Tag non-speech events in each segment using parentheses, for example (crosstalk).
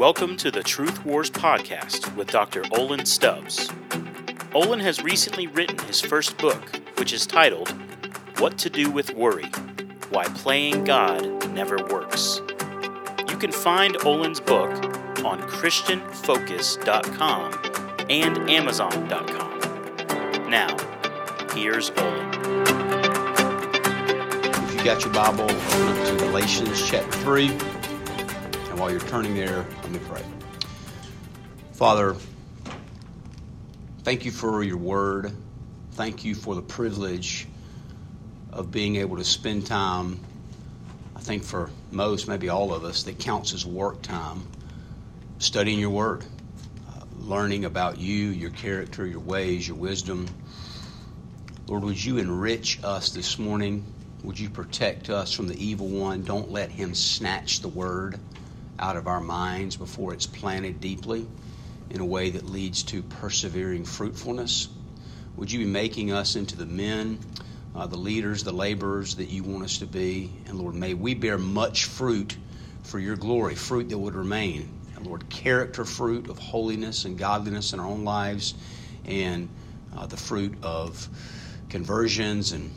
Welcome to the Truth Wars podcast with Dr. Olin Stubbs. Olin has recently written his first book, which is titled What to Do with Worry Why Playing God Never Works. You can find Olin's book on ChristianFocus.com and Amazon.com. Now, here's Olin. If you got your Bible, open to Galatians chapter 3. While you're turning there, let me pray. Father, thank you for your word. Thank you for the privilege of being able to spend time, I think for most, maybe all of us, that counts as work time, studying your word, uh, learning about you, your character, your ways, your wisdom. Lord, would you enrich us this morning? Would you protect us from the evil one? Don't let him snatch the word out of our minds before it's planted deeply in a way that leads to persevering fruitfulness. Would you be making us into the men, uh, the leaders, the laborers that you want us to be? And Lord, may we bear much fruit for your glory, fruit that would remain. And Lord, character fruit of holiness and godliness in our own lives, and uh, the fruit of conversions and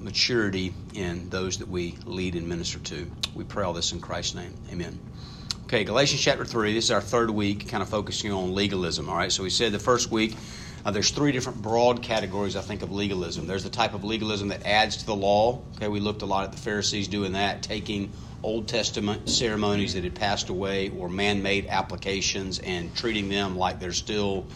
maturity in those that we lead and minister to. We pray all this in Christ's name. Amen. Okay, Galatians chapter 3. This is our third week, kind of focusing on legalism. All right, so we said the first week uh, there's three different broad categories, I think, of legalism. There's the type of legalism that adds to the law. Okay, we looked a lot at the Pharisees doing that, taking Old Testament ceremonies that had passed away or man made applications and treating them like they're still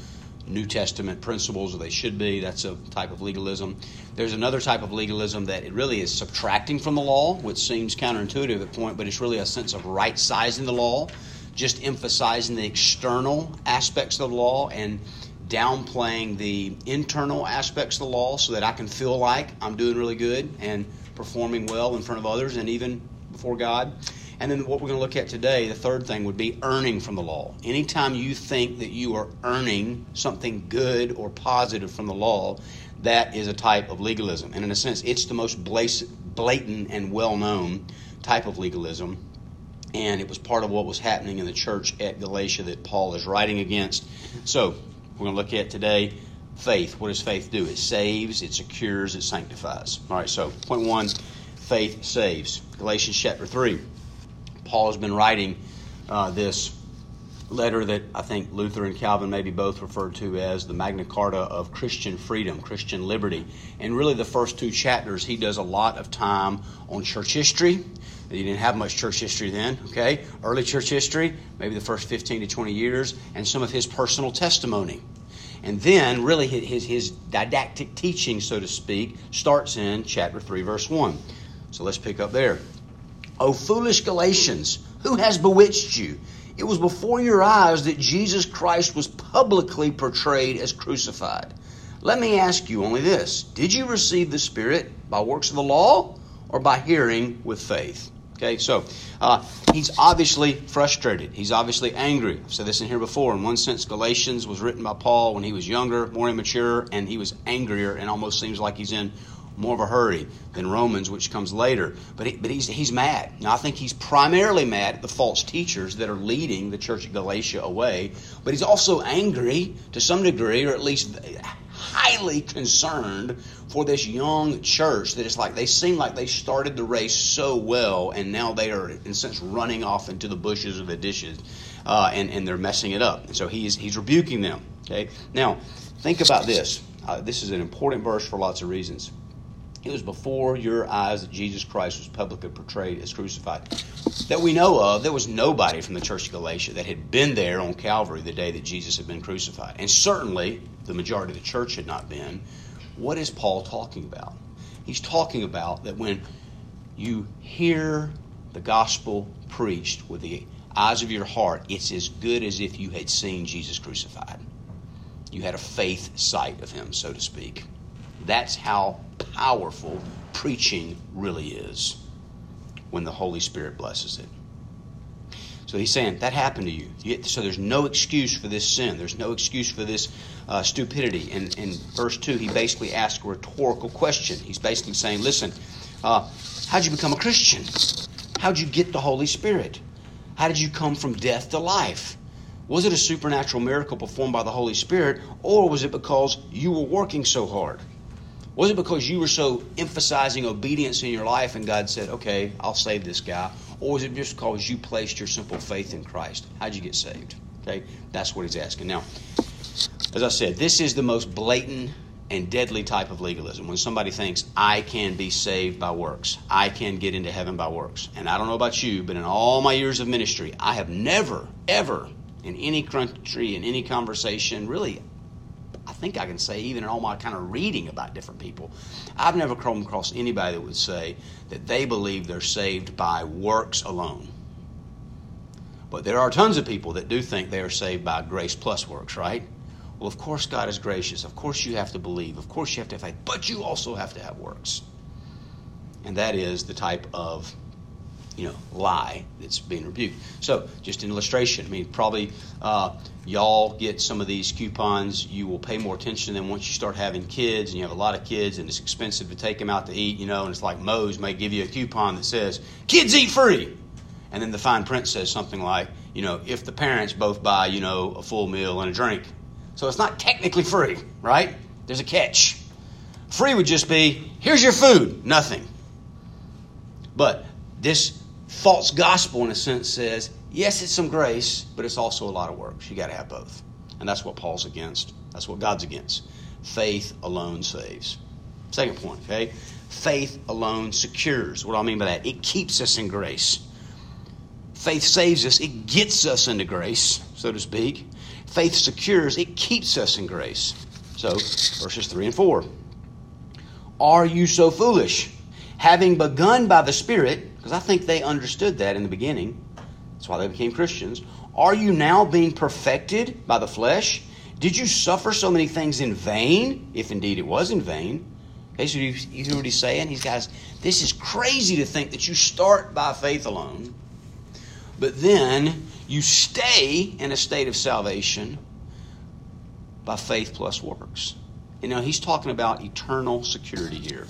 New Testament principles, or they should be. That's a type of legalism. There's another type of legalism that it really is subtracting from the law, which seems counterintuitive at point, but it's really a sense of right sizing the law, just emphasizing the external aspects of the law and downplaying the internal aspects of the law so that I can feel like I'm doing really good and performing well in front of others and even before God. And then what we're going to look at today, the third thing would be earning from the law. Anytime you think that you are earning something good or positive from the law, that is a type of legalism. And in a sense, it's the most blatant and well known type of legalism. And it was part of what was happening in the church at Galatia that Paul is writing against. So we're going to look at today faith. What does faith do? It saves, it secures, it sanctifies. All right, so point one faith saves. Galatians chapter 3. Paul has been writing uh, this letter that I think Luther and Calvin maybe both referred to as the Magna Carta of Christian freedom, Christian liberty. And really, the first two chapters, he does a lot of time on church history. He didn't have much church history then, okay? Early church history, maybe the first 15 to 20 years, and some of his personal testimony. And then, really, his, his didactic teaching, so to speak, starts in chapter 3, verse 1. So let's pick up there. O foolish Galatians, who has bewitched you? It was before your eyes that Jesus Christ was publicly portrayed as crucified. Let me ask you only this Did you receive the Spirit by works of the law or by hearing with faith? Okay, so uh, he's obviously frustrated. He's obviously angry. I've said this in here before. In one sense, Galatians was written by Paul when he was younger, more immature, and he was angrier and almost seems like he's in more of a hurry than Romans, which comes later. But, he, but he's, he's mad. Now, I think he's primarily mad at the false teachers that are leading the church of Galatia away. But he's also angry to some degree, or at least highly concerned for this young church that it's like they seem like they started the race so well, and now they are, in a sense, running off into the bushes or the dishes, uh, and, and they're messing it up. And so he's, he's rebuking them. Okay? Now, think about this. Uh, this is an important verse for lots of reasons. It was before your eyes that Jesus Christ was publicly portrayed as crucified. That we know of, there was nobody from the church of Galatia that had been there on Calvary the day that Jesus had been crucified. And certainly, the majority of the church had not been. What is Paul talking about? He's talking about that when you hear the gospel preached with the eyes of your heart, it's as good as if you had seen Jesus crucified. You had a faith sight of him, so to speak. That's how powerful preaching really is when the Holy Spirit blesses it. So he's saying that happened to you. So there's no excuse for this sin. There's no excuse for this uh, stupidity. And in verse 2, he basically asks a rhetorical question. He's basically saying, listen, uh, how'd you become a Christian? How'd you get the Holy Spirit? How did you come from death to life? Was it a supernatural miracle performed by the Holy Spirit, or was it because you were working so hard? Was it because you were so emphasizing obedience in your life and God said, okay, I'll save this guy? Or was it just because you placed your simple faith in Christ? How'd you get saved? Okay, that's what he's asking. Now, as I said, this is the most blatant and deadly type of legalism when somebody thinks, I can be saved by works. I can get into heaven by works. And I don't know about you, but in all my years of ministry, I have never, ever, in any country, in any conversation, really, think I can say, even in all my kind of reading about different people, I've never come across anybody that would say that they believe they're saved by works alone. But there are tons of people that do think they are saved by grace plus works, right? Well, of course, God is gracious. Of course, you have to believe. Of course, you have to have faith. But you also have to have works. And that is the type of you know, lie that's being rebuked. So, just an illustration. I mean, probably uh, y'all get some of these coupons. You will pay more attention than once you start having kids, and you have a lot of kids, and it's expensive to take them out to eat. You know, and it's like Moe's may give you a coupon that says "Kids eat free," and then the fine print says something like, you know, if the parents both buy, you know, a full meal and a drink. So it's not technically free, right? There's a catch. Free would just be here's your food, nothing. But this false gospel, in a sense, says yes, it's some grace, but it's also a lot of works. You got to have both. And that's what Paul's against. That's what God's against. Faith alone saves. Second point, okay? Faith alone secures. What do I mean by that? It keeps us in grace. Faith saves us, it gets us into grace, so to speak faith secures, it keeps us in grace. So, verses 3 and 4. Are you so foolish? Having begun by the Spirit, because I think they understood that in the beginning, that's why they became Christians. Are you now being perfected by the flesh? Did you suffer so many things in vain, if indeed it was in vain? Okay, so you, you hear what he's saying? He's guys, this is crazy to think that you start by faith alone, but then you stay in a state of salvation by faith plus works. You know, he's talking about eternal security here.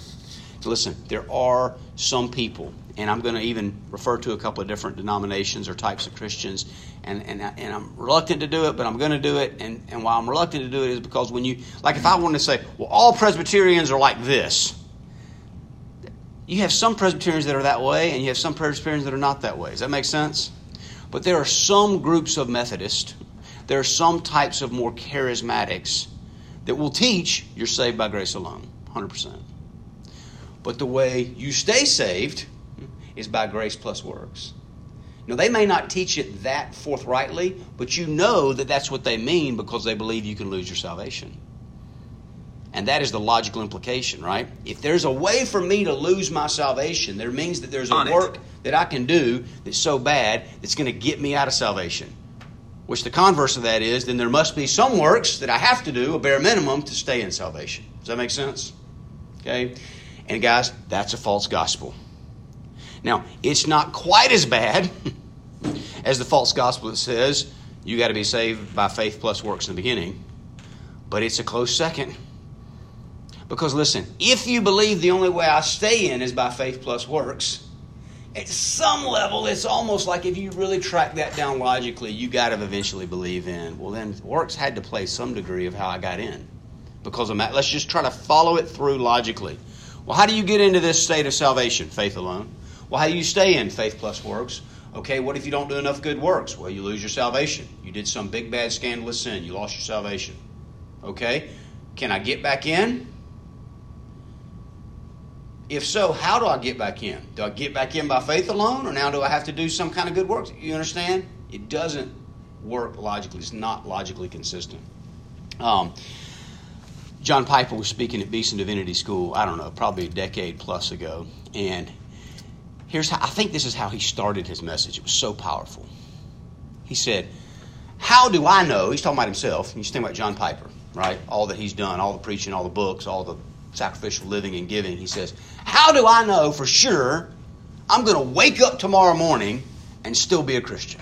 Listen, there are some people, and I'm going to even refer to a couple of different denominations or types of Christians, and, and, and I'm reluctant to do it, but I'm going to do it. And, and why I'm reluctant to do it is because when you, like if I wanted to say, well, all Presbyterians are like this, you have some Presbyterians that are that way, and you have some Presbyterians that are not that way. Does that make sense? But there are some groups of Methodists, there are some types of more charismatics that will teach you're saved by grace alone, 100%. But the way you stay saved is by grace plus works. Now, they may not teach it that forthrightly, but you know that that's what they mean because they believe you can lose your salvation. And that is the logical implication, right? If there's a way for me to lose my salvation, there means that there's a work that I can do that's so bad that's going to get me out of salvation. Which the converse of that is, then there must be some works that I have to do, a bare minimum, to stay in salvation. Does that make sense? Okay? And guys, that's a false gospel. Now, it's not quite as bad (laughs) as the false gospel that says you got to be saved by faith plus works in the beginning, but it's a close second. Because listen, if you believe the only way I stay in is by faith plus works, at some level, it's almost like if you really track that down logically, you got to eventually believe in. Well, then works had to play some degree of how I got in. Because of that, let's just try to follow it through logically. Well, how do you get into this state of salvation? Faith alone. Well, how do you stay in faith plus works? Okay, what if you don't do enough good works? Well, you lose your salvation. You did some big, bad, scandalous sin. You lost your salvation. Okay, can I get back in? If so, how do I get back in? Do I get back in by faith alone, or now do I have to do some kind of good works? You understand? It doesn't work logically. It's not logically consistent. Um, John Piper was speaking at Beeson Divinity School, I don't know, probably a decade plus ago. And here's how I think this is how he started his message. It was so powerful. He said, How do I know? He's talking about himself. He's thinking about John Piper, right? All that he's done, all the preaching, all the books, all the sacrificial living and giving. He says, How do I know for sure I'm going to wake up tomorrow morning and still be a Christian?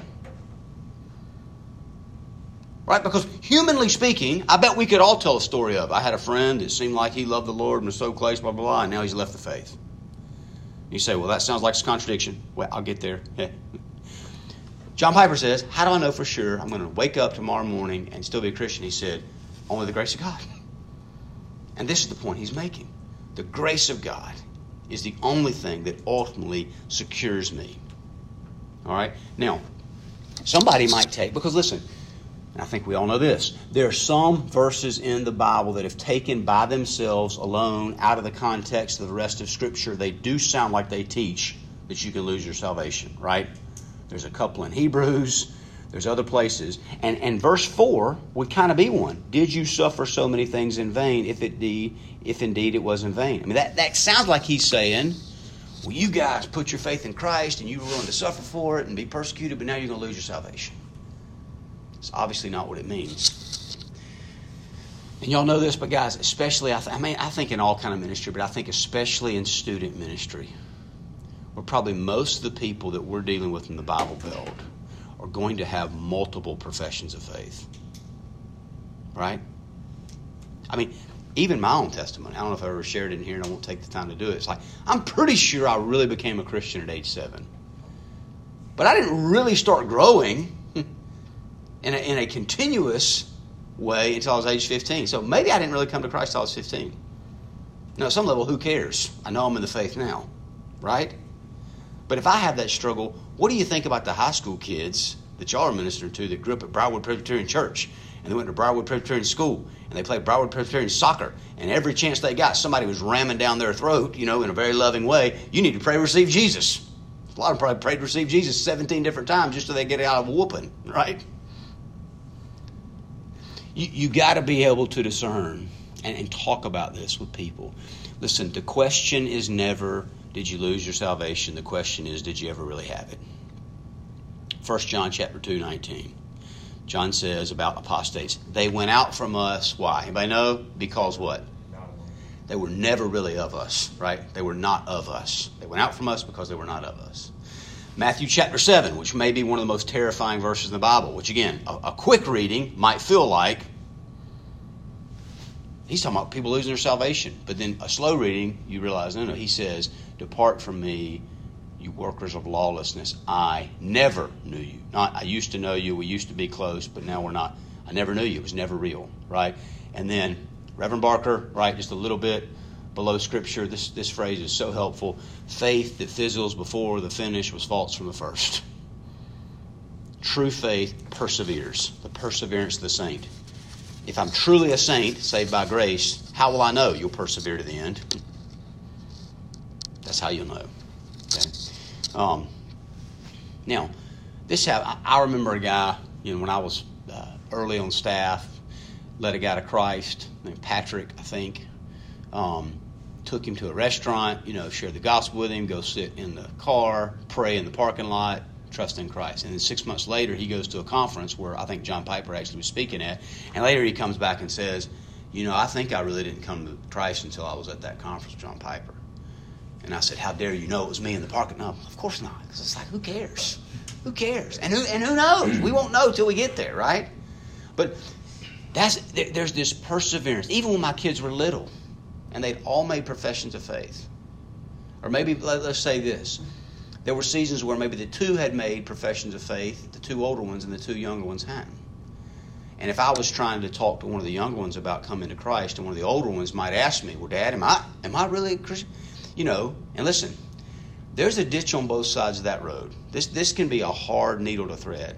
Right? Because humanly speaking, I bet we could all tell a story of. I had a friend that seemed like he loved the Lord and was so close, blah, blah, blah, and now he's left the faith. You say, well, that sounds like a contradiction. Well, I'll get there. John Piper says, How do I know for sure I'm going to wake up tomorrow morning and still be a Christian? He said, Only the grace of God. And this is the point he's making. The grace of God is the only thing that ultimately secures me. All right? Now, somebody might take, because listen, I think we all know this. There are some verses in the Bible that, if taken by themselves alone, out of the context of the rest of Scripture, they do sound like they teach that you can lose your salvation, right? There's a couple in Hebrews, there's other places. And, and verse 4 would kind of be one. Did you suffer so many things in vain if, it de, if indeed it was in vain? I mean, that, that sounds like he's saying, well, you guys put your faith in Christ and you were willing to suffer for it and be persecuted, but now you're going to lose your salvation. It's obviously not what it means. And y'all know this, but guys, especially I, th- I mean, I think in all kind of ministry, but I think especially in student ministry, where probably most of the people that we're dealing with in the Bible Belt are going to have multiple professions of faith. Right? I mean, even my own testimony. I don't know if I ever shared it in here, and I won't take the time to do it. It's like I'm pretty sure I really became a Christian at age seven, but I didn't really start growing in a, in a continuous way until I was age 15. So maybe I didn't really come to Christ until I was 15. Now, at some level, who cares? I know I'm in the faith now, right? But if I have that struggle, what do you think about the high school kids that y'all are ministering to that grew up at Briarwood Presbyterian Church and they went to Briarwood Presbyterian School and they played Briarwood Presbyterian soccer and every chance they got, somebody was ramming down their throat, you know, in a very loving way, you need to pray receive Jesus. A lot of them probably prayed to receive Jesus 17 different times just so they get out of a whooping, right? You, you got to be able to discern and, and talk about this with people. Listen, the question is never, did you lose your salvation? The question is, did you ever really have it? 1 John chapter 2, 19. John says about apostates, they went out from us. Why? Anybody know? Because what? They were never really of us, right? They were not of us. They went out from us because they were not of us. Matthew chapter 7, which may be one of the most terrifying verses in the Bible, which again, a, a quick reading might feel like he's talking about people losing their salvation. But then a slow reading, you realize, no, no, he says, Depart from me, you workers of lawlessness. I never knew you. Not, I used to know you, we used to be close, but now we're not. I never knew you. It was never real, right? And then Reverend Barker, right, just a little bit below Scripture. This, this phrase is so helpful. Faith that fizzles before the finish was false from the first. True faith perseveres, the perseverance of the saint. If I'm truly a saint, saved by grace, how will I know you'll persevere to the end? That's how you'll know. Okay. Um, now, this I remember a guy. You know, when I was uh, early on staff, led a guy to Christ named Patrick, I think. Um, took him to a restaurant, you know, shared the gospel with him, go sit in the car, pray in the parking lot, trust in Christ. And then six months later, he goes to a conference where I think John Piper actually was speaking at. And later he comes back and says, You know, I think I really didn't come to Christ until I was at that conference with John Piper. And I said, How dare you know it was me in the parking lot? No, of course not. Because it's like, who cares? Who cares? And who, and who knows? We won't know till we get there, right? But that's, there's this perseverance. Even when my kids were little, and they'd all made professions of faith. Or maybe, let's say this. There were seasons where maybe the two had made professions of faith, the two older ones and the two younger ones hadn't. And if I was trying to talk to one of the younger ones about coming to Christ, and one of the older ones might ask me, Well, Dad, am I, am I really a Christian? You know, and listen, there's a ditch on both sides of that road. This, this can be a hard needle to thread.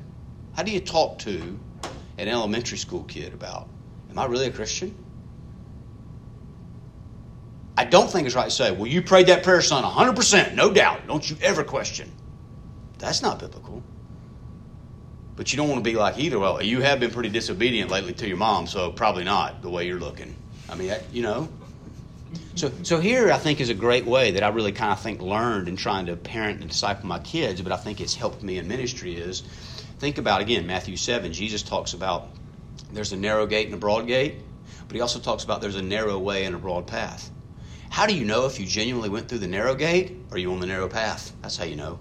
How do you talk to an elementary school kid about, Am I really a Christian? I don't think it's right to say, well, you prayed that prayer, son, 100%, no doubt. Don't you ever question. That's not biblical. But you don't want to be like either. Well, you have been pretty disobedient lately to your mom, so probably not the way you're looking. I mean, you know. So, so here I think is a great way that I really kind of think learned in trying to parent and disciple my kids, but I think it's helped me in ministry is think about again Matthew seven. Jesus talks about there's a narrow gate and a broad gate, but he also talks about there's a narrow way and a broad path. How do you know if you genuinely went through the narrow gate or you on the narrow path? That's how you know.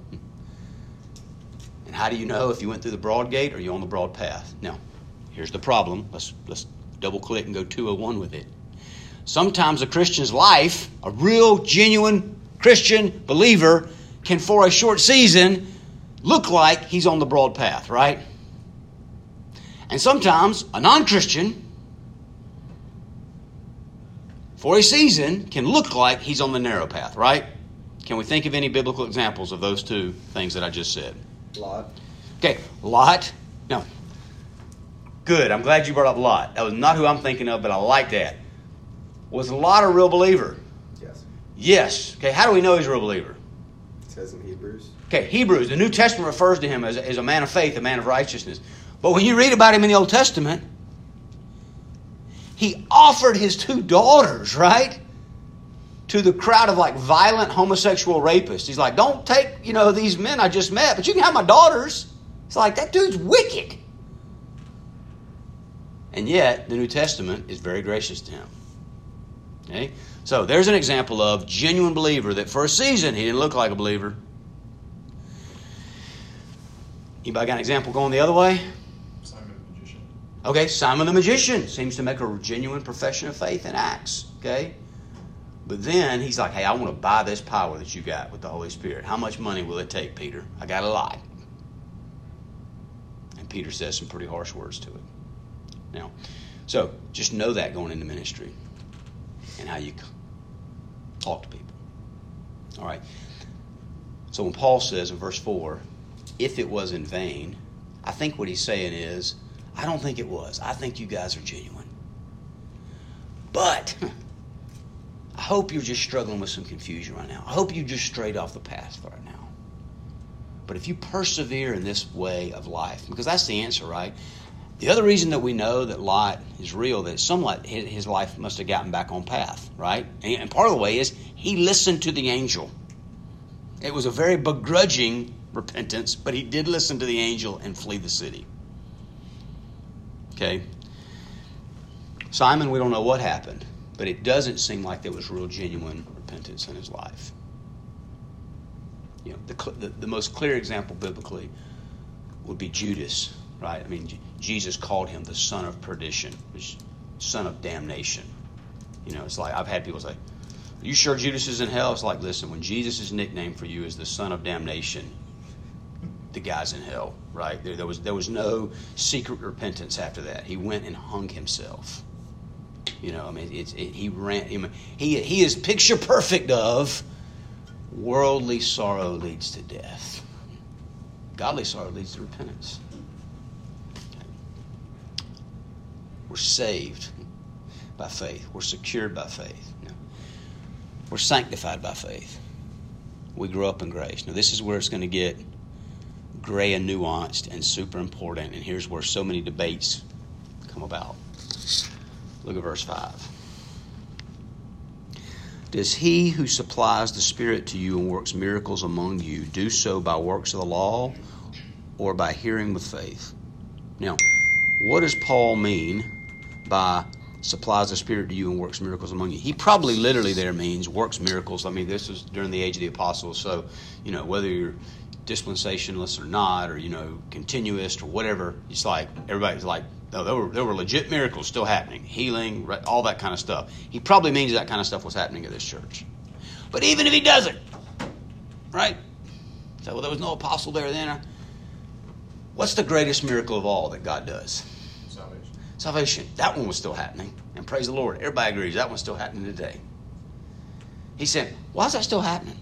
And how do you know if you went through the broad gate or you on the broad path? Now, here's the problem. Let's let's double click and go 201 with it. Sometimes a Christian's life, a real genuine Christian believer, can for a short season look like he's on the broad path, right? And sometimes a non Christian, for a season, can look like he's on the narrow path, right? Can we think of any biblical examples of those two things that I just said? Lot. Okay, Lot. No. Good. I'm glad you brought up Lot. That was not who I'm thinking of, but I like that. Was Lot a real believer? Yes. Yes. Okay, how do we know he's a real believer? It says in Hebrews. Okay, Hebrews. The New Testament refers to him as, as a man of faith, a man of righteousness. But when you read about him in the Old Testament, he offered his two daughters, right? To the crowd of like violent homosexual rapists. He's like, don't take, you know, these men I just met, but you can have my daughters. It's like, that dude's wicked. And yet, the New Testament is very gracious to him. Okay? So there's an example of genuine believer that for a season he didn't look like a believer. Anybody got an example going the other way? Okay, Simon the magician seems to make a genuine profession of faith in Acts. Okay? But then he's like, hey, I want to buy this power that you got with the Holy Spirit. How much money will it take, Peter? I got a lot. And Peter says some pretty harsh words to it. Now, so just know that going into ministry and how you talk to people. All right. So when Paul says in verse 4, if it was in vain, I think what he's saying is, I don't think it was. I think you guys are genuine. But (laughs) I hope you're just struggling with some confusion right now. I hope you just strayed off the path right now. But if you persevere in this way of life, because that's the answer, right? The other reason that we know that Lot is real, that somewhat his life must have gotten back on path, right? And part of the way is he listened to the angel. It was a very begrudging repentance, but he did listen to the angel and flee the city. Okay? Simon, we don't know what happened, but it doesn't seem like there was real genuine repentance in his life. You know, the, the, the most clear example biblically would be Judas, right? I mean, Jesus called him the son of perdition, which son of damnation. You know, it's like I've had people say, Are you sure Judas is in hell? It's like, listen, when Jesus' nickname for you is the son of damnation, the guy's in hell, right? There, there, was there was no secret repentance after that. He went and hung himself. You know, I mean, it's it, he ran. I mean, He he is picture perfect of worldly sorrow leads to death. Godly sorrow leads to repentance. We're saved by faith. We're secured by faith. We're sanctified by faith. We grow up in grace. Now, this is where it's going to get gray and nuanced and super important. And here's where so many debates come about. Look at verse 5. Does he who supplies the Spirit to you and works miracles among you do so by works of the law or by hearing with faith? Now, what does Paul mean by supplies the Spirit to you and works miracles among you? He probably literally there means works miracles. I mean, this was during the age of the apostles, so, you know, whether you're dispensationalists or not, or you know, continuist or whatever. It's like everybody's like, oh, there were there were legit miracles still happening, healing, all that kind of stuff. He probably means that kind of stuff was happening at this church. But even if he doesn't, right? So well, there was no apostle there then. What's the greatest miracle of all that God does? Salvation. Salvation. That one was still happening, and praise the Lord, everybody agrees that one's still happening today. He said, "Why is that still happening?"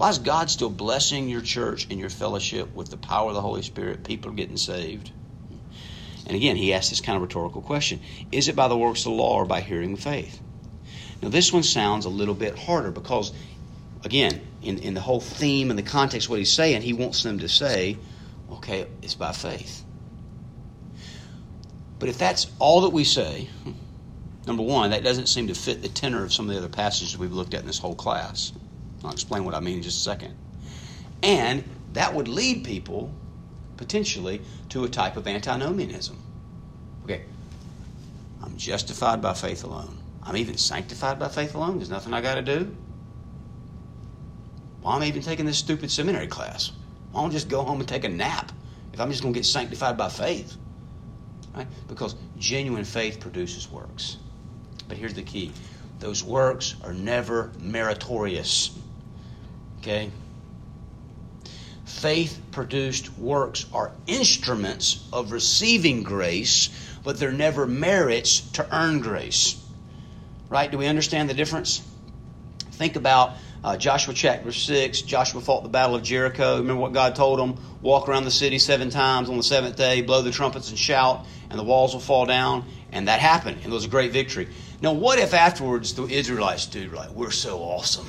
Why is God still blessing your church and your fellowship with the power of the Holy Spirit? People are getting saved. And again, he asked this kind of rhetorical question Is it by the works of the law or by hearing faith? Now, this one sounds a little bit harder because, again, in, in the whole theme and the context what he's saying, he wants them to say, okay, it's by faith. But if that's all that we say, hmm, number one, that doesn't seem to fit the tenor of some of the other passages we've looked at in this whole class. I'll explain what I mean in just a second. And that would lead people potentially to a type of antinomianism. Okay, I'm justified by faith alone. I'm even sanctified by faith alone. There's nothing I got to do. Why am I even taking this stupid seminary class? Why don't I just go home and take a nap if I'm just going to get sanctified by faith? Right? Because genuine faith produces works. But here's the key those works are never meritorious. Okay? Faith produced works are instruments of receiving grace, but they're never merits to earn grace. Right? Do we understand the difference? Think about uh, Joshua chapter 6. Joshua fought the battle of Jericho. Remember what God told him? Walk around the city seven times on the seventh day, blow the trumpets and shout, and the walls will fall down. And that happened, and it was a great victory. Now, what if afterwards the Israelites do like, we're so awesome,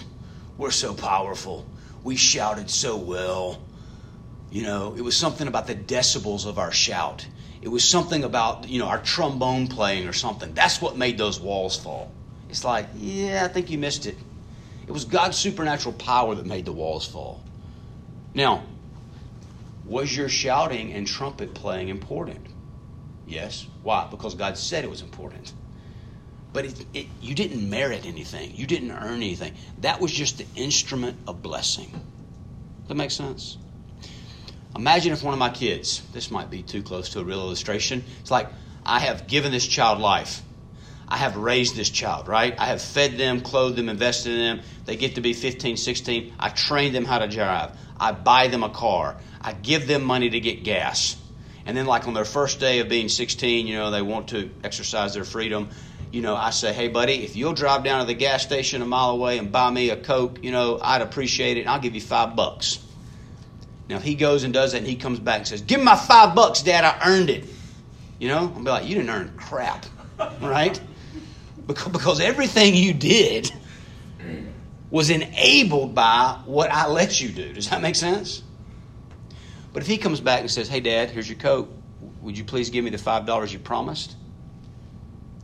we're so powerful, we shouted so well. You know, it was something about the decibels of our shout. It was something about, you know, our trombone playing or something. That's what made those walls fall. It's like, yeah, I think you missed it. It was God's supernatural power that made the walls fall. Now, was your shouting and trumpet playing important? Yes. Why? Because God said it was important. But it, it, you didn't merit anything. You didn't earn anything. That was just the instrument of blessing. Does that make sense? Imagine if one of my kids, this might be too close to a real illustration. It's like I have given this child life. I have raised this child, right? I have fed them, clothed them, invested in them. They get to be 15, 16. I train them how to drive. I buy them a car. I give them money to get gas. And then, like on their first day of being 16, you know, they want to exercise their freedom. You know, I say, hey, buddy, if you'll drive down to the gas station a mile away and buy me a Coke, you know, I'd appreciate it, and I'll give you five bucks. Now, he goes and does that, and he comes back and says, give me my five bucks, Dad, I earned it. You know, I'll be like, you didn't earn crap, (laughs) right? Because, because everything you did was enabled by what I let you do. Does that make sense? But if he comes back and says, Hey, Dad, here's your Coke, Would you please give me the $5 you promised?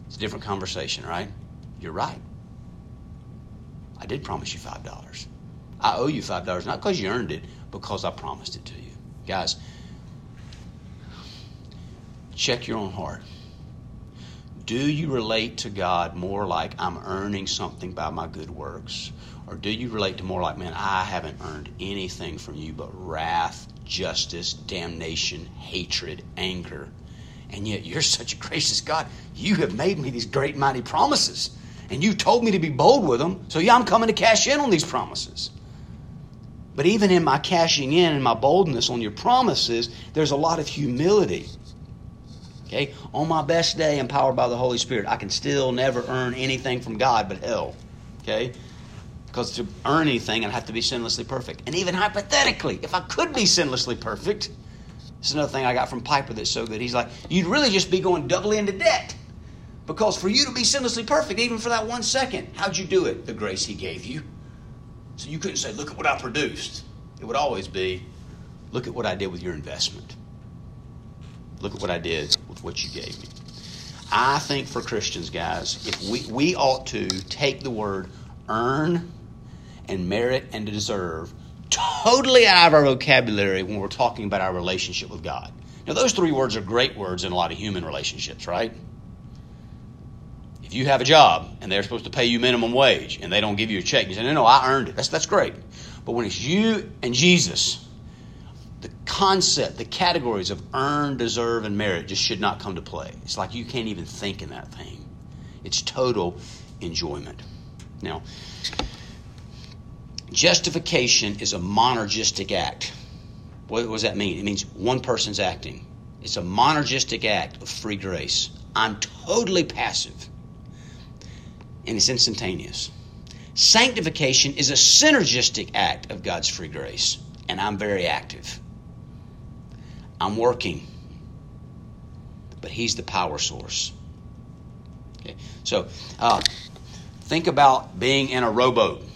It's a different conversation, right? You're right. I did promise you $5. I owe you $5, not because you earned it, because I promised it to you. Guys, check your own heart. Do you relate to God more like I'm earning something by my good works? Or do you relate to more like, man, I haven't earned anything from you but wrath, justice, damnation, hatred, anger? And yet you're such a gracious God. You have made me these great, mighty promises. And you told me to be bold with them. So, yeah, I'm coming to cash in on these promises. But even in my cashing in and my boldness on your promises, there's a lot of humility. Okay? On my best day, empowered by the Holy Spirit, I can still never earn anything from God but hell. Okay? Because to earn anything, I'd have to be sinlessly perfect. And even hypothetically, if I could be sinlessly perfect, is another thing I got from Piper that's so good. He's like, you'd really just be going doubly into debt. Because for you to be sinlessly perfect, even for that one second, how'd you do it? The grace He gave you. So you couldn't say, look at what I produced. It would always be, look at what I did with your investment. Look at what I did with what you gave me. I think for Christians, guys, if we, we ought to take the word earn and merit and deserve totally out of our vocabulary when we're talking about our relationship with God. Now, those three words are great words in a lot of human relationships, right? If you have a job and they're supposed to pay you minimum wage and they don't give you a check, you say, no, no, I earned it. That's, that's great. But when it's you and Jesus, the concept, the categories of earn, deserve, and merit just should not come to play. It's like you can't even think in that thing. It's total enjoyment. Now, Justification is a monergistic act. What does that mean? It means one person's acting. It's a monergistic act of free grace. I'm totally passive, and it's instantaneous. Sanctification is a synergistic act of God's free grace, and I'm very active. I'm working, but He's the power source. Okay, so uh, think about being in a rowboat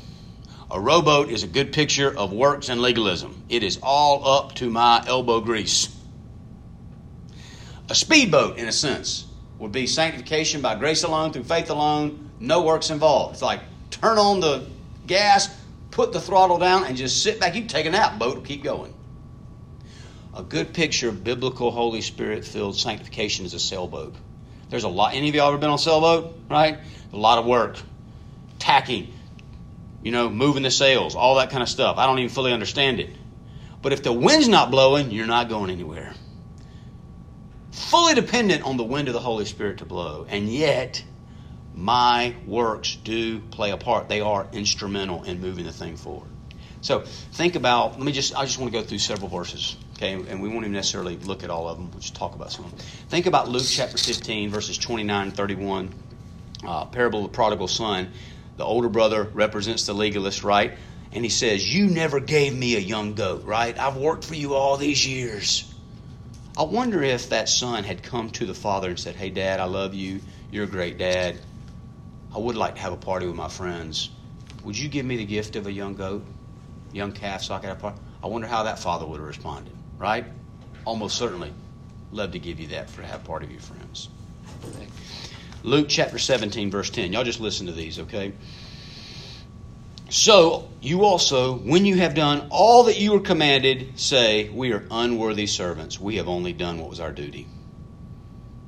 a rowboat is a good picture of works and legalism. It is all up to my elbow grease. A speedboat, in a sense, would be sanctification by grace alone, through faith alone, no works involved. It's like turn on the gas, put the throttle down, and just sit back. You take a nap, boat keep going. A good picture of biblical Holy Spirit filled sanctification is a sailboat. There's a lot. Any of y'all ever been on a sailboat? Right? A lot of work. Tacking, you know, moving the sails, all that kind of stuff. I don't even fully understand it. But if the wind's not blowing, you're not going anywhere. Fully dependent on the wind of the Holy Spirit to blow. And yet, my works do play a part. They are instrumental in moving the thing forward. So think about. Let me just. I just want to go through several verses. Okay, and we won't even necessarily look at all of them. We'll just talk about some of them. Think about Luke chapter 15, verses 29 and 31. Uh, parable of the prodigal son. The older brother represents the legalist, right? And he says, "You never gave me a young goat, right? I've worked for you all these years." I wonder if that son had come to the father and said, "Hey, Dad, I love you. You're a great dad. I would like to have a party with my friends. Would you give me the gift of a young goat, young calf, so I could have a party? I wonder how that father would have responded, right? Almost certainly. Love to give you that for have part of your friends. Luke chapter 17, verse 10. Y'all just listen to these, okay? So you also, when you have done all that you were commanded, say, We are unworthy servants. We have only done what was our duty.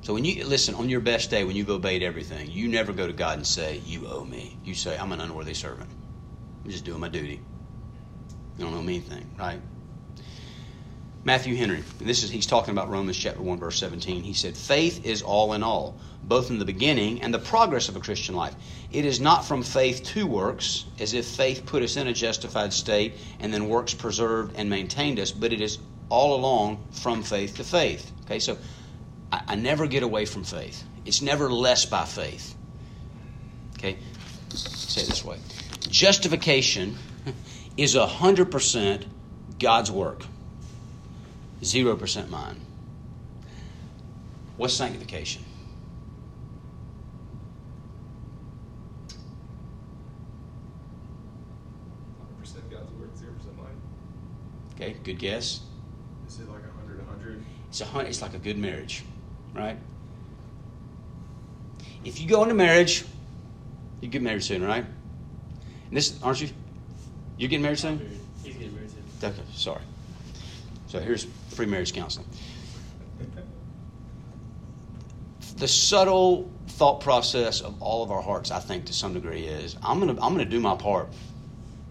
So when you listen on your best day, when you've obeyed everything, you never go to God and say, "You owe me." You say, "I'm an unworthy servant. I'm just doing my duty. You don't owe me anything, right?" Matthew Henry, this is he's talking about Romans chapter one verse seventeen. He said, "Faith is all in all, both in the beginning and the progress of a Christian life. It is not from faith to works, as if faith put us in a justified state and then works preserved and maintained us, but it is all along from faith to faith." Okay, so I, I never get away from faith. It's never less by faith. Okay? Say it this way Justification (laughs) is 100% God's work, 0% mine. What's sanctification? God's work, 0% mine. Okay, good guess. Is it like 100, 100? It's, a, hun- it's like a good marriage right? If you go into marriage, you get married soon, right? And this, aren't you? You're getting married soon? He's getting married soon. Okay, sorry. So here's free marriage counseling. The subtle thought process of all of our hearts, I think, to some degree, is I'm gonna I'm gonna do my part.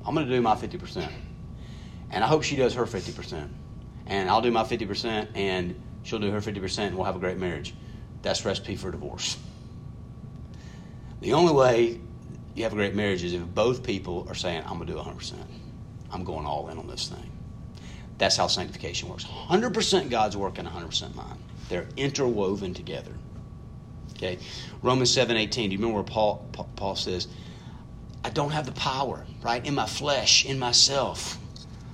I'm gonna do my fifty percent, and I hope she does her fifty percent, and I'll do my fifty percent, and She'll do her 50% and we'll have a great marriage. That's recipe for divorce. The only way you have a great marriage is if both people are saying, I'm to do 100%. I'm going all in on this thing. That's how sanctification works. 100% God's work and 100% mine. They're interwoven together. Okay? Romans 7 18. Do you remember where Paul, Paul says, I don't have the power, right? In my flesh, in myself.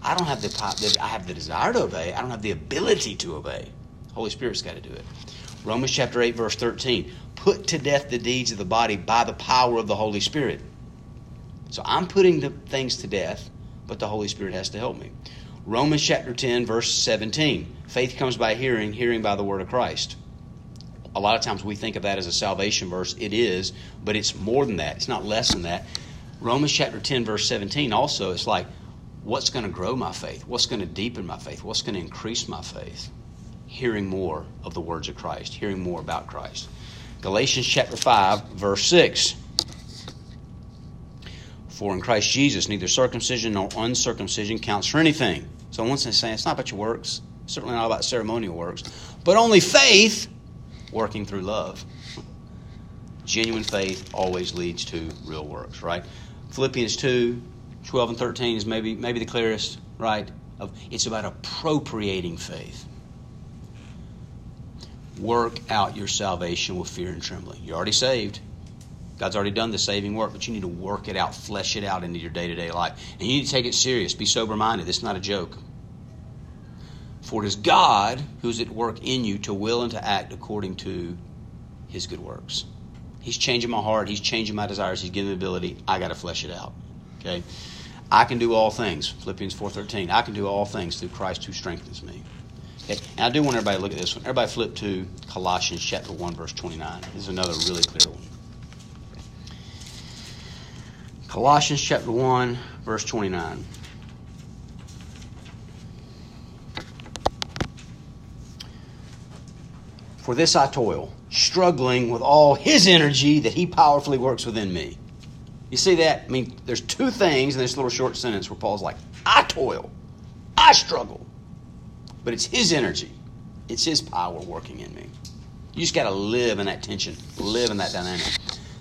I don't have the power. I have the desire to obey. I don't have the ability to obey. Holy Spirit's got to do it. Romans chapter 8, verse 13. Put to death the deeds of the body by the power of the Holy Spirit. So I'm putting the things to death, but the Holy Spirit has to help me. Romans chapter 10, verse 17. Faith comes by hearing, hearing by the word of Christ. A lot of times we think of that as a salvation verse. It is, but it's more than that. It's not less than that. Romans chapter 10, verse 17 also, it's like, what's going to grow my faith? What's going to deepen my faith? What's going to increase my faith? hearing more of the words of Christ, hearing more about Christ. Galatians chapter 5, verse 6. For in Christ Jesus, neither circumcision nor uncircumcision counts for anything. So, once they say it's not about your works, certainly not about ceremonial works, but only faith working through love. Genuine faith always leads to real works, right? Philippians 2, 12 and 13 is maybe, maybe the clearest, right? Of, it's about appropriating faith work out your salvation with fear and trembling. You're already saved. God's already done the saving work, but you need to work it out, flesh it out into your day to day life. And you need to take it serious. Be sober minded. It's not a joke. For it is God who's at work in you to will and to act according to his good works. He's changing my heart. He's changing my desires. He's giving me ability. I got to flesh it out. Okay? I can do all things. Philippians 4.13. I can do all things through Christ who strengthens me. Okay. And I do want everybody to look at this one. Everybody flip to Colossians chapter 1, verse 29. This is another really clear one. Colossians chapter 1, verse 29. For this I toil, struggling with all his energy that he powerfully works within me. You see that? I mean, there's two things in this little short sentence where Paul's like, I toil, I struggle, but it's His energy, it's His power working in me. You just got to live in that tension, live in that dynamic.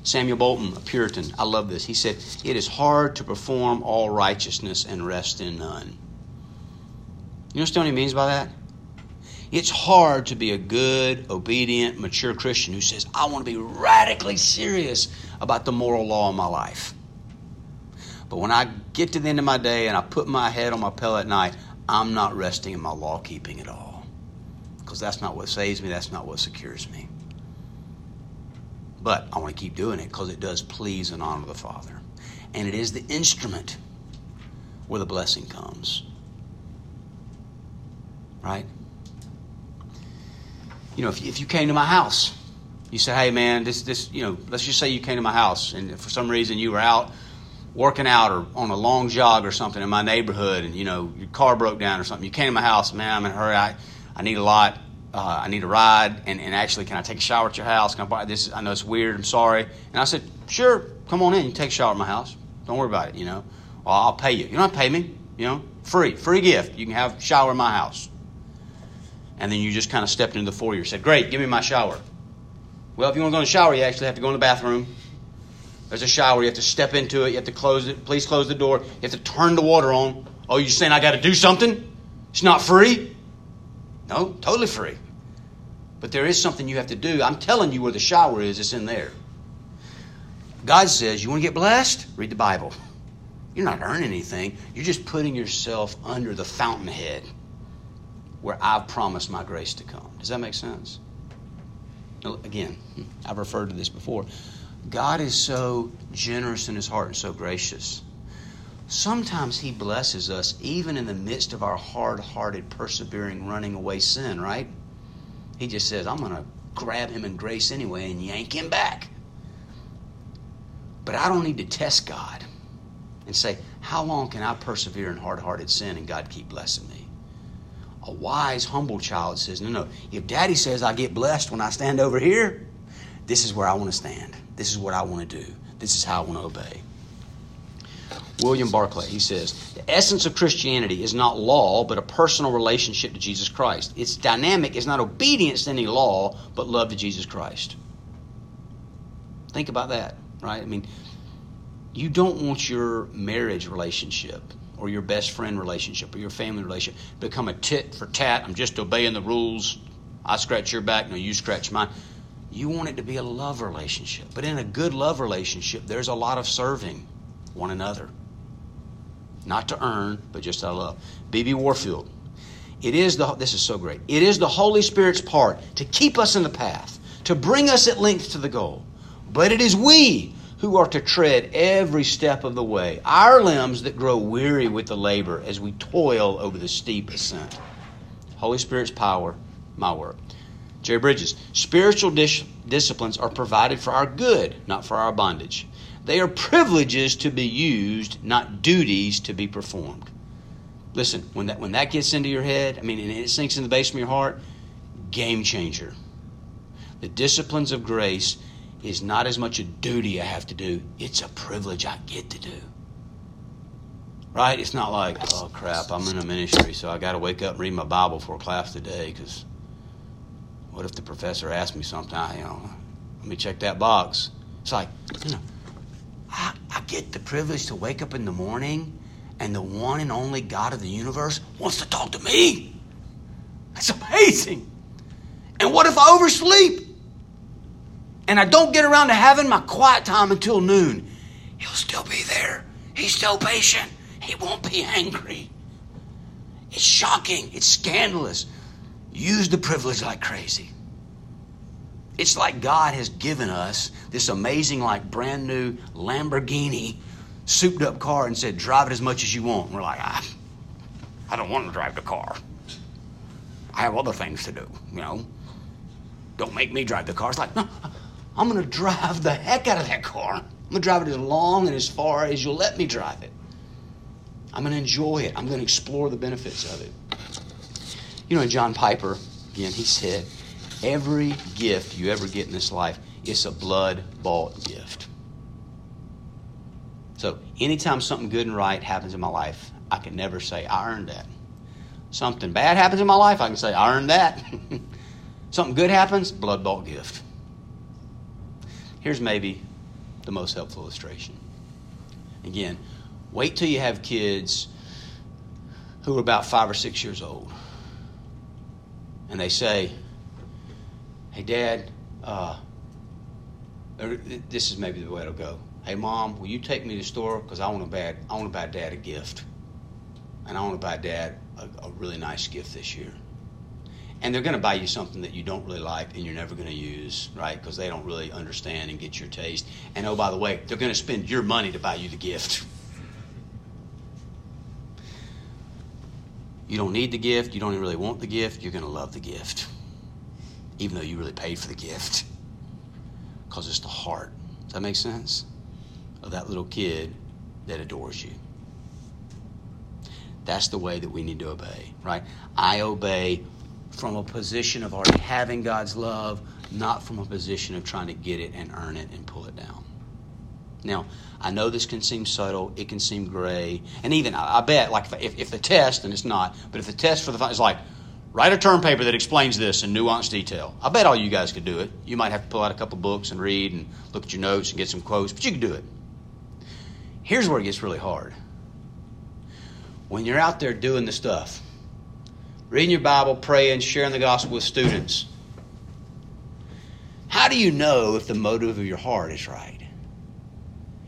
Samuel Bolton, a Puritan, I love this. He said, It is hard to perform all righteousness and rest in none. You understand what he means by that? It's hard to be a good, obedient, mature Christian who says, I want to be radically serious about the moral law of my life. But when I get to the end of my day and I put my head on my pillow at night, I'm not resting in my law keeping at all. Because that's not what saves me, that's not what secures me. But I want to keep doing it because it does please and honor the Father. And it is the instrument where the blessing comes. Right? You know, if you, if you came to my house, you said, hey man, this, this, you know, let's just say you came to my house and for some reason you were out working out or on a long jog or something in my neighborhood and, you know, your car broke down or something. You came to my house, man, I'm in a hurry. I, I need a lot. Uh, I need a ride, and, and actually, can I take a shower at your house? Can I buy this? I know it's weird. I'm sorry. And I said, sure, come on in. You take a shower at my house. Don't worry about it. You know, well, I'll pay you. You don't have to pay me. You know, free, free gift. You can have shower in my house. And then you just kind of stepped into the foyer. Said, great, give me my shower. Well, if you want to go in the shower, you actually have to go in the bathroom. There's a shower. You have to step into it. You have to close it. Please close the door. You have to turn the water on. Oh, you're saying I got to do something? It's not free? No, totally free. But there is something you have to do. I'm telling you where the shower is, it's in there. God says, You want to get blessed? Read the Bible. You're not earning anything, you're just putting yourself under the fountainhead where I've promised my grace to come. Does that make sense? Again, I've referred to this before. God is so generous in his heart and so gracious. Sometimes he blesses us even in the midst of our hard hearted, persevering, running away sin, right? He just says, I'm going to grab him in grace anyway and yank him back. But I don't need to test God and say, How long can I persevere in hard hearted sin and God keep blessing me? A wise, humble child says, No, no. If daddy says I get blessed when I stand over here, this is where I want to stand. This is what I want to do. This is how I want to obey. William Barclay, he says, the essence of Christianity is not law, but a personal relationship to Jesus Christ. Its dynamic is not obedience to any law, but love to Jesus Christ. Think about that, right? I mean, you don't want your marriage relationship or your best friend relationship or your family relationship become a tit for tat. I'm just obeying the rules. I scratch your back, no, you scratch mine. You want it to be a love relationship. But in a good love relationship, there's a lot of serving one another not to earn, but just out of love. B.B. Warfield. It is the this is so great. It is the Holy Spirit's part to keep us in the path, to bring us at length to the goal. But it is we who are to tread every step of the way, our limbs that grow weary with the labor as we toil over the steep ascent. Holy Spirit's power, my work. Jerry Bridges, spiritual dis- disciplines are provided for our good, not for our bondage. They are privileges to be used, not duties to be performed. Listen, when that when that gets into your head, I mean, and it sinks in the base of your heart, game changer. The disciplines of grace is not as much a duty I have to do; it's a privilege I get to do. Right? It's not like, oh crap, I'm in a ministry, so I got to wake up and read my Bible for class today. Because what if the professor asks me something? I, you know, let me check that box. It's like, you know I, I get the privilege to wake up in the morning and the one and only God of the universe wants to talk to me. That's amazing. And what if I oversleep? And I don't get around to having my quiet time until noon. He'll still be there. He's still patient. He won't be angry. It's shocking. It's scandalous. Use the privilege like crazy. It's like God has given us this amazing, like brand new Lamborghini souped up car and said, drive it as much as you want. And we're like, I, I don't want to drive the car. I have other things to do, you know. Don't make me drive the car. It's like, no, I'm going to drive the heck out of that car. I'm going to drive it as long and as far as you'll let me drive it. I'm going to enjoy it. I'm going to explore the benefits of it. You know, John Piper, again, he said, Every gift you ever get in this life is a blood bought gift. So, anytime something good and right happens in my life, I can never say, I earned that. Something bad happens in my life, I can say, I earned that. (laughs) something good happens, blood bought gift. Here's maybe the most helpful illustration. Again, wait till you have kids who are about five or six years old. And they say, Hey, Dad, uh, this is maybe the way it'll go. Hey, Mom, will you take me to the store? Because I want to buy, I want to buy Dad a gift. And I want to buy Dad a, a really nice gift this year and they're going to buy you something that you don't really like and you're never going to use, right? Because they don't really understand and get your taste. And oh, by the way, they're going to spend your money to buy you the gift. You don't need the gift. You don't even really want the gift. You're going to love the gift, even though you really paid for the gift. (laughs) Because it's the heart. Does that make sense? Of that little kid that adores you. That's the way that we need to obey, right? I obey from a position of already having God's love, not from a position of trying to get it and earn it and pull it down. Now, I know this can seem subtle, it can seem gray, and even I, bet, like if, if the test, and it's not, but if the test for the is like, write a term paper that explains this in nuanced detail. I bet all you guys could do it. You might have to pull out a couple books and read and look at your notes and get some quotes, but you could do it. Here's where it gets really hard. When you're out there doing the stuff, reading your Bible, praying, sharing the gospel with students, how do you know if the motive of your heart is right?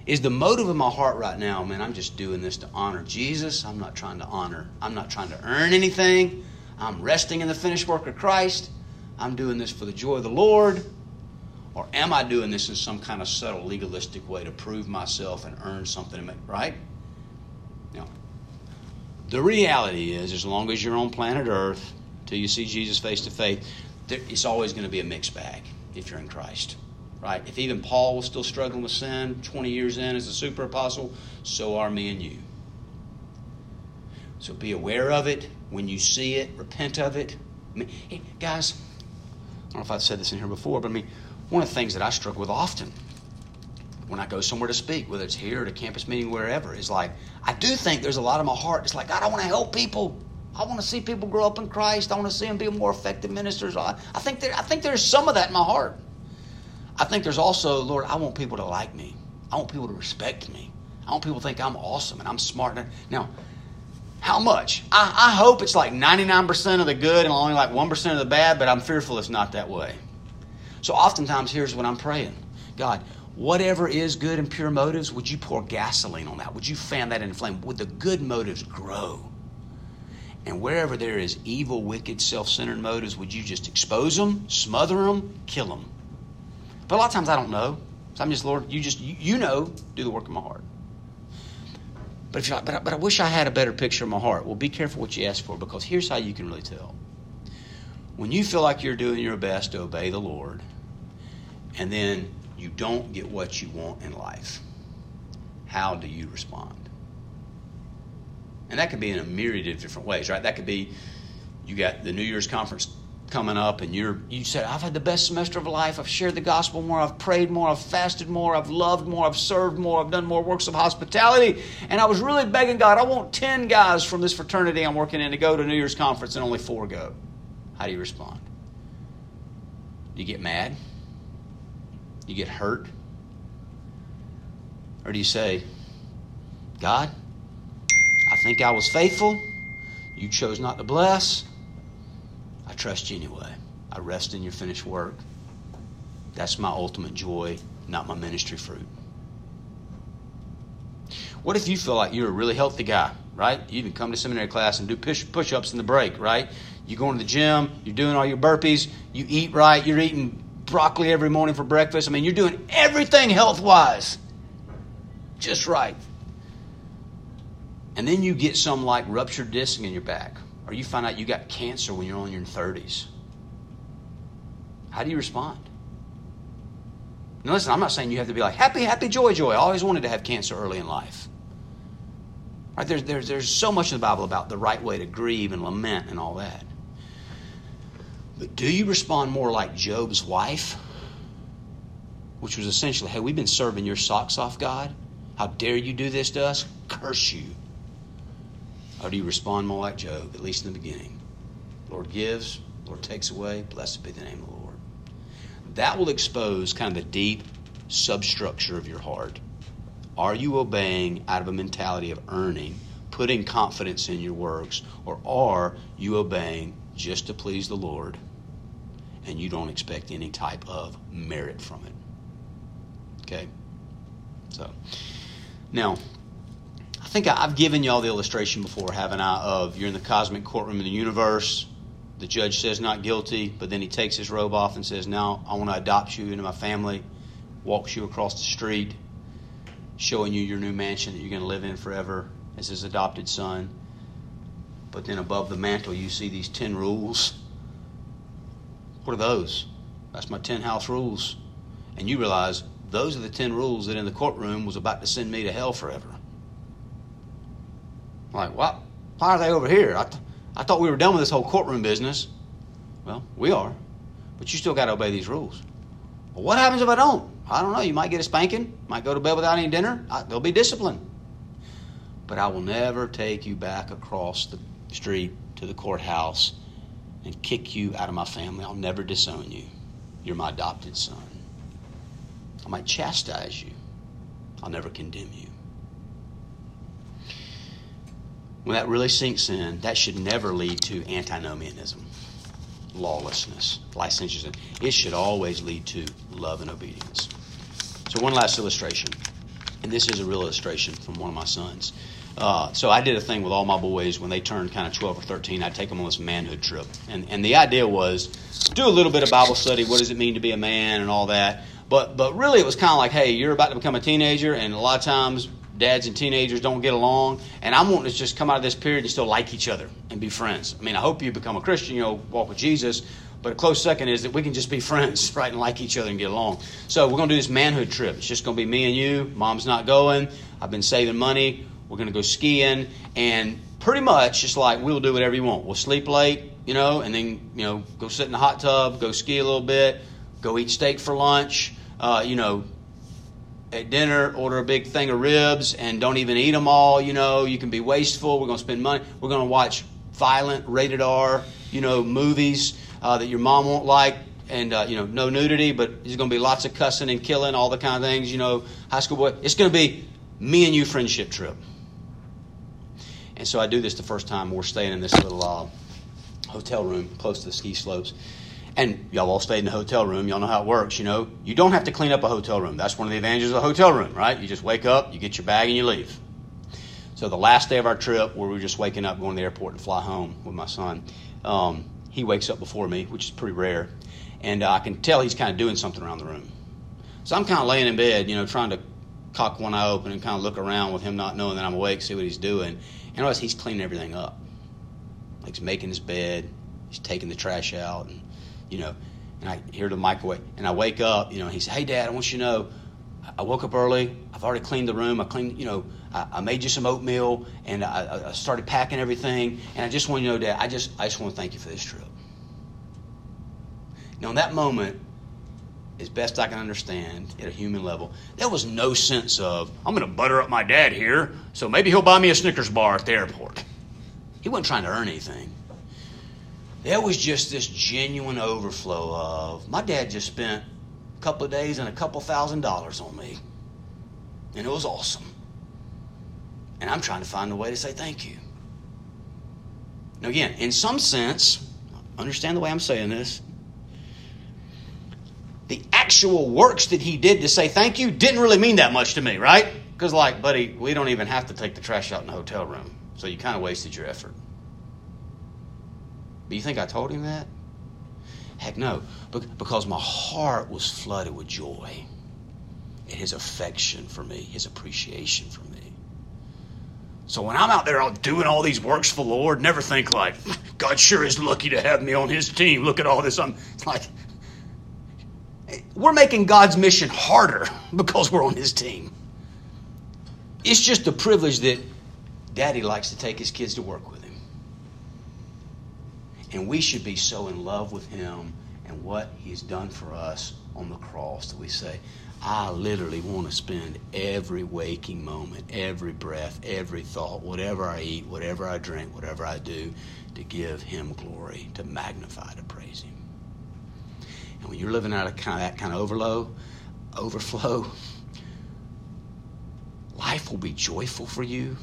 Is the motive of my heart right now, man, I'm just doing this to honor Jesus. I'm not trying to honor, I'm not trying to earn anything. I'm resting in the finished work of Christ. I'm doing this for the joy of the Lord. Or am I doing this in some kind of subtle legalistic way to prove myself and earn something, right? Now, the reality is, as long as you're on planet Earth, till you see Jesus face to face, it's always going to be a mixed bag if you're in Christ right? If even Paul was still struggling with sin 20 years in as a super apostle, so are me and you. So be aware of it. When you see it, repent of it. I mean, hey, guys, I don't know if I've said this in here before, but I mean, one of the things that I struggle with often when I go somewhere to speak, whether it's here at a campus meeting, wherever, is like, I do think there's a lot of my heart. It's like, God, I want to help people. I want to see people grow up in Christ. I want to see them be more effective ministers. I, I think there, I think there's some of that in my heart. I think there's also, Lord, I want people to like me. I want people to respect me. I want people to think I'm awesome and I'm smart. Now, how much? I, I hope it's like 99% of the good and only like 1% of the bad, but I'm fearful it's not that way. So oftentimes, here's what I'm praying God, whatever is good and pure motives, would you pour gasoline on that? Would you fan that into flame? Would the good motives grow? And wherever there is evil, wicked, self centered motives, would you just expose them, smother them, kill them? But a lot of times I don't know. So I'm just, Lord, you just, you know, do the work of my heart. But if you're like, but I, but I wish I had a better picture of my heart. Well, be careful what you ask for because here's how you can really tell. When you feel like you're doing your best to obey the Lord, and then you don't get what you want in life, how do you respond? And that could be in a myriad of different ways, right? That could be you got the New Year's conference coming up and you're you said i've had the best semester of life. I've shared the gospel more. I've prayed more. I've fasted more. I've loved more. I've served more. I've done more works of hospitality. And i was really begging god i want 10 guys from this fraternity i'm working in to go to new year's conference and only four go. How do you respond? Do you get mad? You get hurt? Or do you say god i think i was faithful. You chose not to bless I trust you anyway. I rest in your finished work. That's my ultimate joy, not my ministry fruit. What if you feel like you're a really healthy guy, right? You even come to seminary class and do push ups in the break, right? You go to the gym, you're doing all your burpees, you eat right, you're eating broccoli every morning for breakfast. I mean, you're doing everything health wise just right. And then you get some like ruptured disc in your back or you find out you got cancer when you're only in your 30s. How do you respond? Now, listen, I'm not saying you have to be like, happy, happy, joy, joy. I always wanted to have cancer early in life. Right? There's, there's, there's so much in the Bible about the right way to grieve and lament and all that. But do you respond more like Job's wife? Which was essentially, hey, we've been serving your socks off, God. How dare you do this to us? Curse you. Or do you respond more like Job, at least in the beginning? Lord gives, Lord takes away, blessed be the name of the Lord. That will expose kind of the deep substructure of your heart. Are you obeying out of a mentality of earning, putting confidence in your works, or are you obeying just to please the Lord and you don't expect any type of merit from it? Okay? So, now, think I've given y'all the illustration before, haven't I? Of you're in the cosmic courtroom of the universe. The judge says not guilty, but then he takes his robe off and says, Now I want to adopt you into my family. Walks you across the street, showing you your new mansion that you're going to live in forever as his adopted son. But then above the mantle, you see these 10 rules. What are those? That's my 10 house rules. And you realize those are the 10 rules that in the courtroom was about to send me to hell forever. Like, what? Why are they over here? I, th- I thought we were done with this whole courtroom business. Well, we are. But you still got to obey these rules. Well, what happens if I don't? I don't know. You might get a spanking, might go to bed without any dinner. I, there'll be discipline. But I will never take you back across the street to the courthouse and kick you out of my family. I'll never disown you. You're my adopted son. I might chastise you. I'll never condemn you. When that really sinks in, that should never lead to antinomianism, lawlessness, licentiousness. It should always lead to love and obedience. So, one last illustration, and this is a real illustration from one of my sons. Uh, so I did a thing with all my boys when they turned kind of 12 or 13. I'd take them on this manhood trip. And, and the idea was do a little bit of Bible study. What does it mean to be a man and all that? But, but really, it was kind of like, hey, you're about to become a teenager, and a lot of times dads and teenagers don't get along. And I'm wanting to just come out of this period and still like each other and be friends. I mean, I hope you become a Christian, you know, walk with Jesus. But a close second is that we can just be friends, (laughs) right, and like each other and get along. So we're going to do this manhood trip. It's just going to be me and you. Mom's not going. I've been saving money. We're going to go skiing. And pretty much it's like we'll do whatever you want. We'll sleep late, you know, and then, you know, go sit in the hot tub, go ski a little bit, go eat steak for lunch, uh, you know, at dinner, order a big thing of ribs and don't even eat them all. You know, you can be wasteful. We're going to spend money. We're going to watch violent, rated R, you know, movies uh, that your mom won't like. And, uh, you know, no nudity, but there's going to be lots of cussing and killing, all the kind of things, you know, high school boy. It's going to be me and you friendship trip. And so I do this the first time. We're staying in this little uh, hotel room close to the ski slopes. And y'all all stayed in the hotel room. Y'all know how it works, you know. You don't have to clean up a hotel room. That's one of the advantages of a hotel room, right? You just wake up, you get your bag, and you leave. So the last day of our trip, where we were just waking up, going to the airport to fly home with my son, um, he wakes up before me, which is pretty rare. And uh, I can tell he's kind of doing something around the room. So I'm kind of laying in bed, you know, trying to cock one eye open and kind of look around with him not knowing that I'm awake, see what he's doing. And I realize he's cleaning everything up. Like he's making his bed, he's taking the trash out, and you know, and I hear the microwave, and I wake up, you know, and he said, "Hey, Dad, I want you to know, I woke up early. I've already cleaned the room. I cleaned, you know, I, I made you some oatmeal, and I, I, started packing everything. And I just want you to know, Dad, I just, I just want to thank you for this trip." Now, in that moment, as best I can understand at a human level, there was no sense of, I'm going to butter up my dad here, so maybe he'll buy me a Snickers bar at the airport. He wasn't trying to earn anything. There was just this genuine overflow of, my dad just spent a couple of days and a couple thousand dollars on me. And it was awesome. And I'm trying to find a way to say thank you. Now, again, in some sense, understand the way I'm saying this, the actual works that he did to say thank you didn't really mean that much to me, right? Because, like, buddy, we don't even have to take the trash out in the hotel room. So you kind of wasted your effort. But you think I told him that? Heck no. Because my heart was flooded with joy at his affection for me, his appreciation for me. So when I'm out there doing all these works for the Lord, never think like, God sure is lucky to have me on his team. Look at all this. I'm like, we're making God's mission harder (laughs) because we're on his team. It's just a privilege that daddy likes to take his kids to work with him. And we should be so in love with him and what he's done for us on the cross that we say, I literally want to spend every waking moment, every breath, every thought, whatever I eat, whatever I drink, whatever I do, to give him glory, to magnify, to praise him. And when you're living out of that kind of overload, overflow. Life will be joyful for you,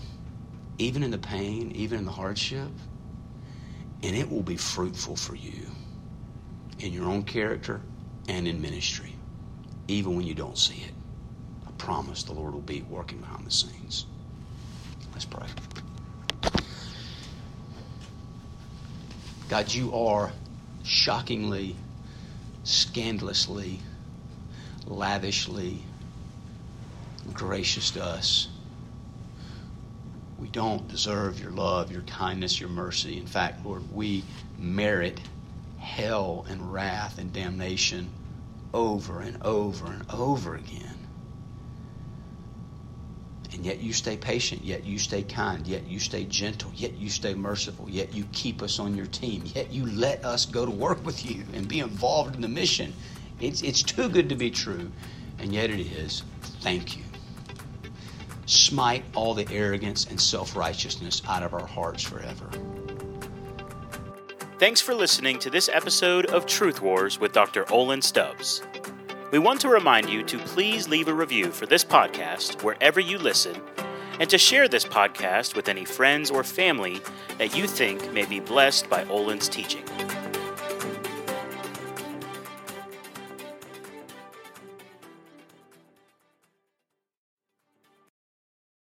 even in the pain, even in the hardship. And it will be fruitful for you in your own character and in ministry, even when you don't see it. I promise the Lord will be working behind the scenes. Let's pray. God, you are shockingly, scandalously, lavishly gracious to us. We don't deserve your love, your kindness, your mercy. In fact, Lord, we merit hell and wrath and damnation over and over and over again. And yet you stay patient, yet you stay kind, yet you stay gentle, yet you stay merciful, yet you keep us on your team, yet you let us go to work with you and be involved in the mission. It's, it's too good to be true, and yet it is. Thank you. Smite all the arrogance and self righteousness out of our hearts forever. Thanks for listening to this episode of Truth Wars with Dr. Olin Stubbs. We want to remind you to please leave a review for this podcast wherever you listen and to share this podcast with any friends or family that you think may be blessed by Olin's teaching.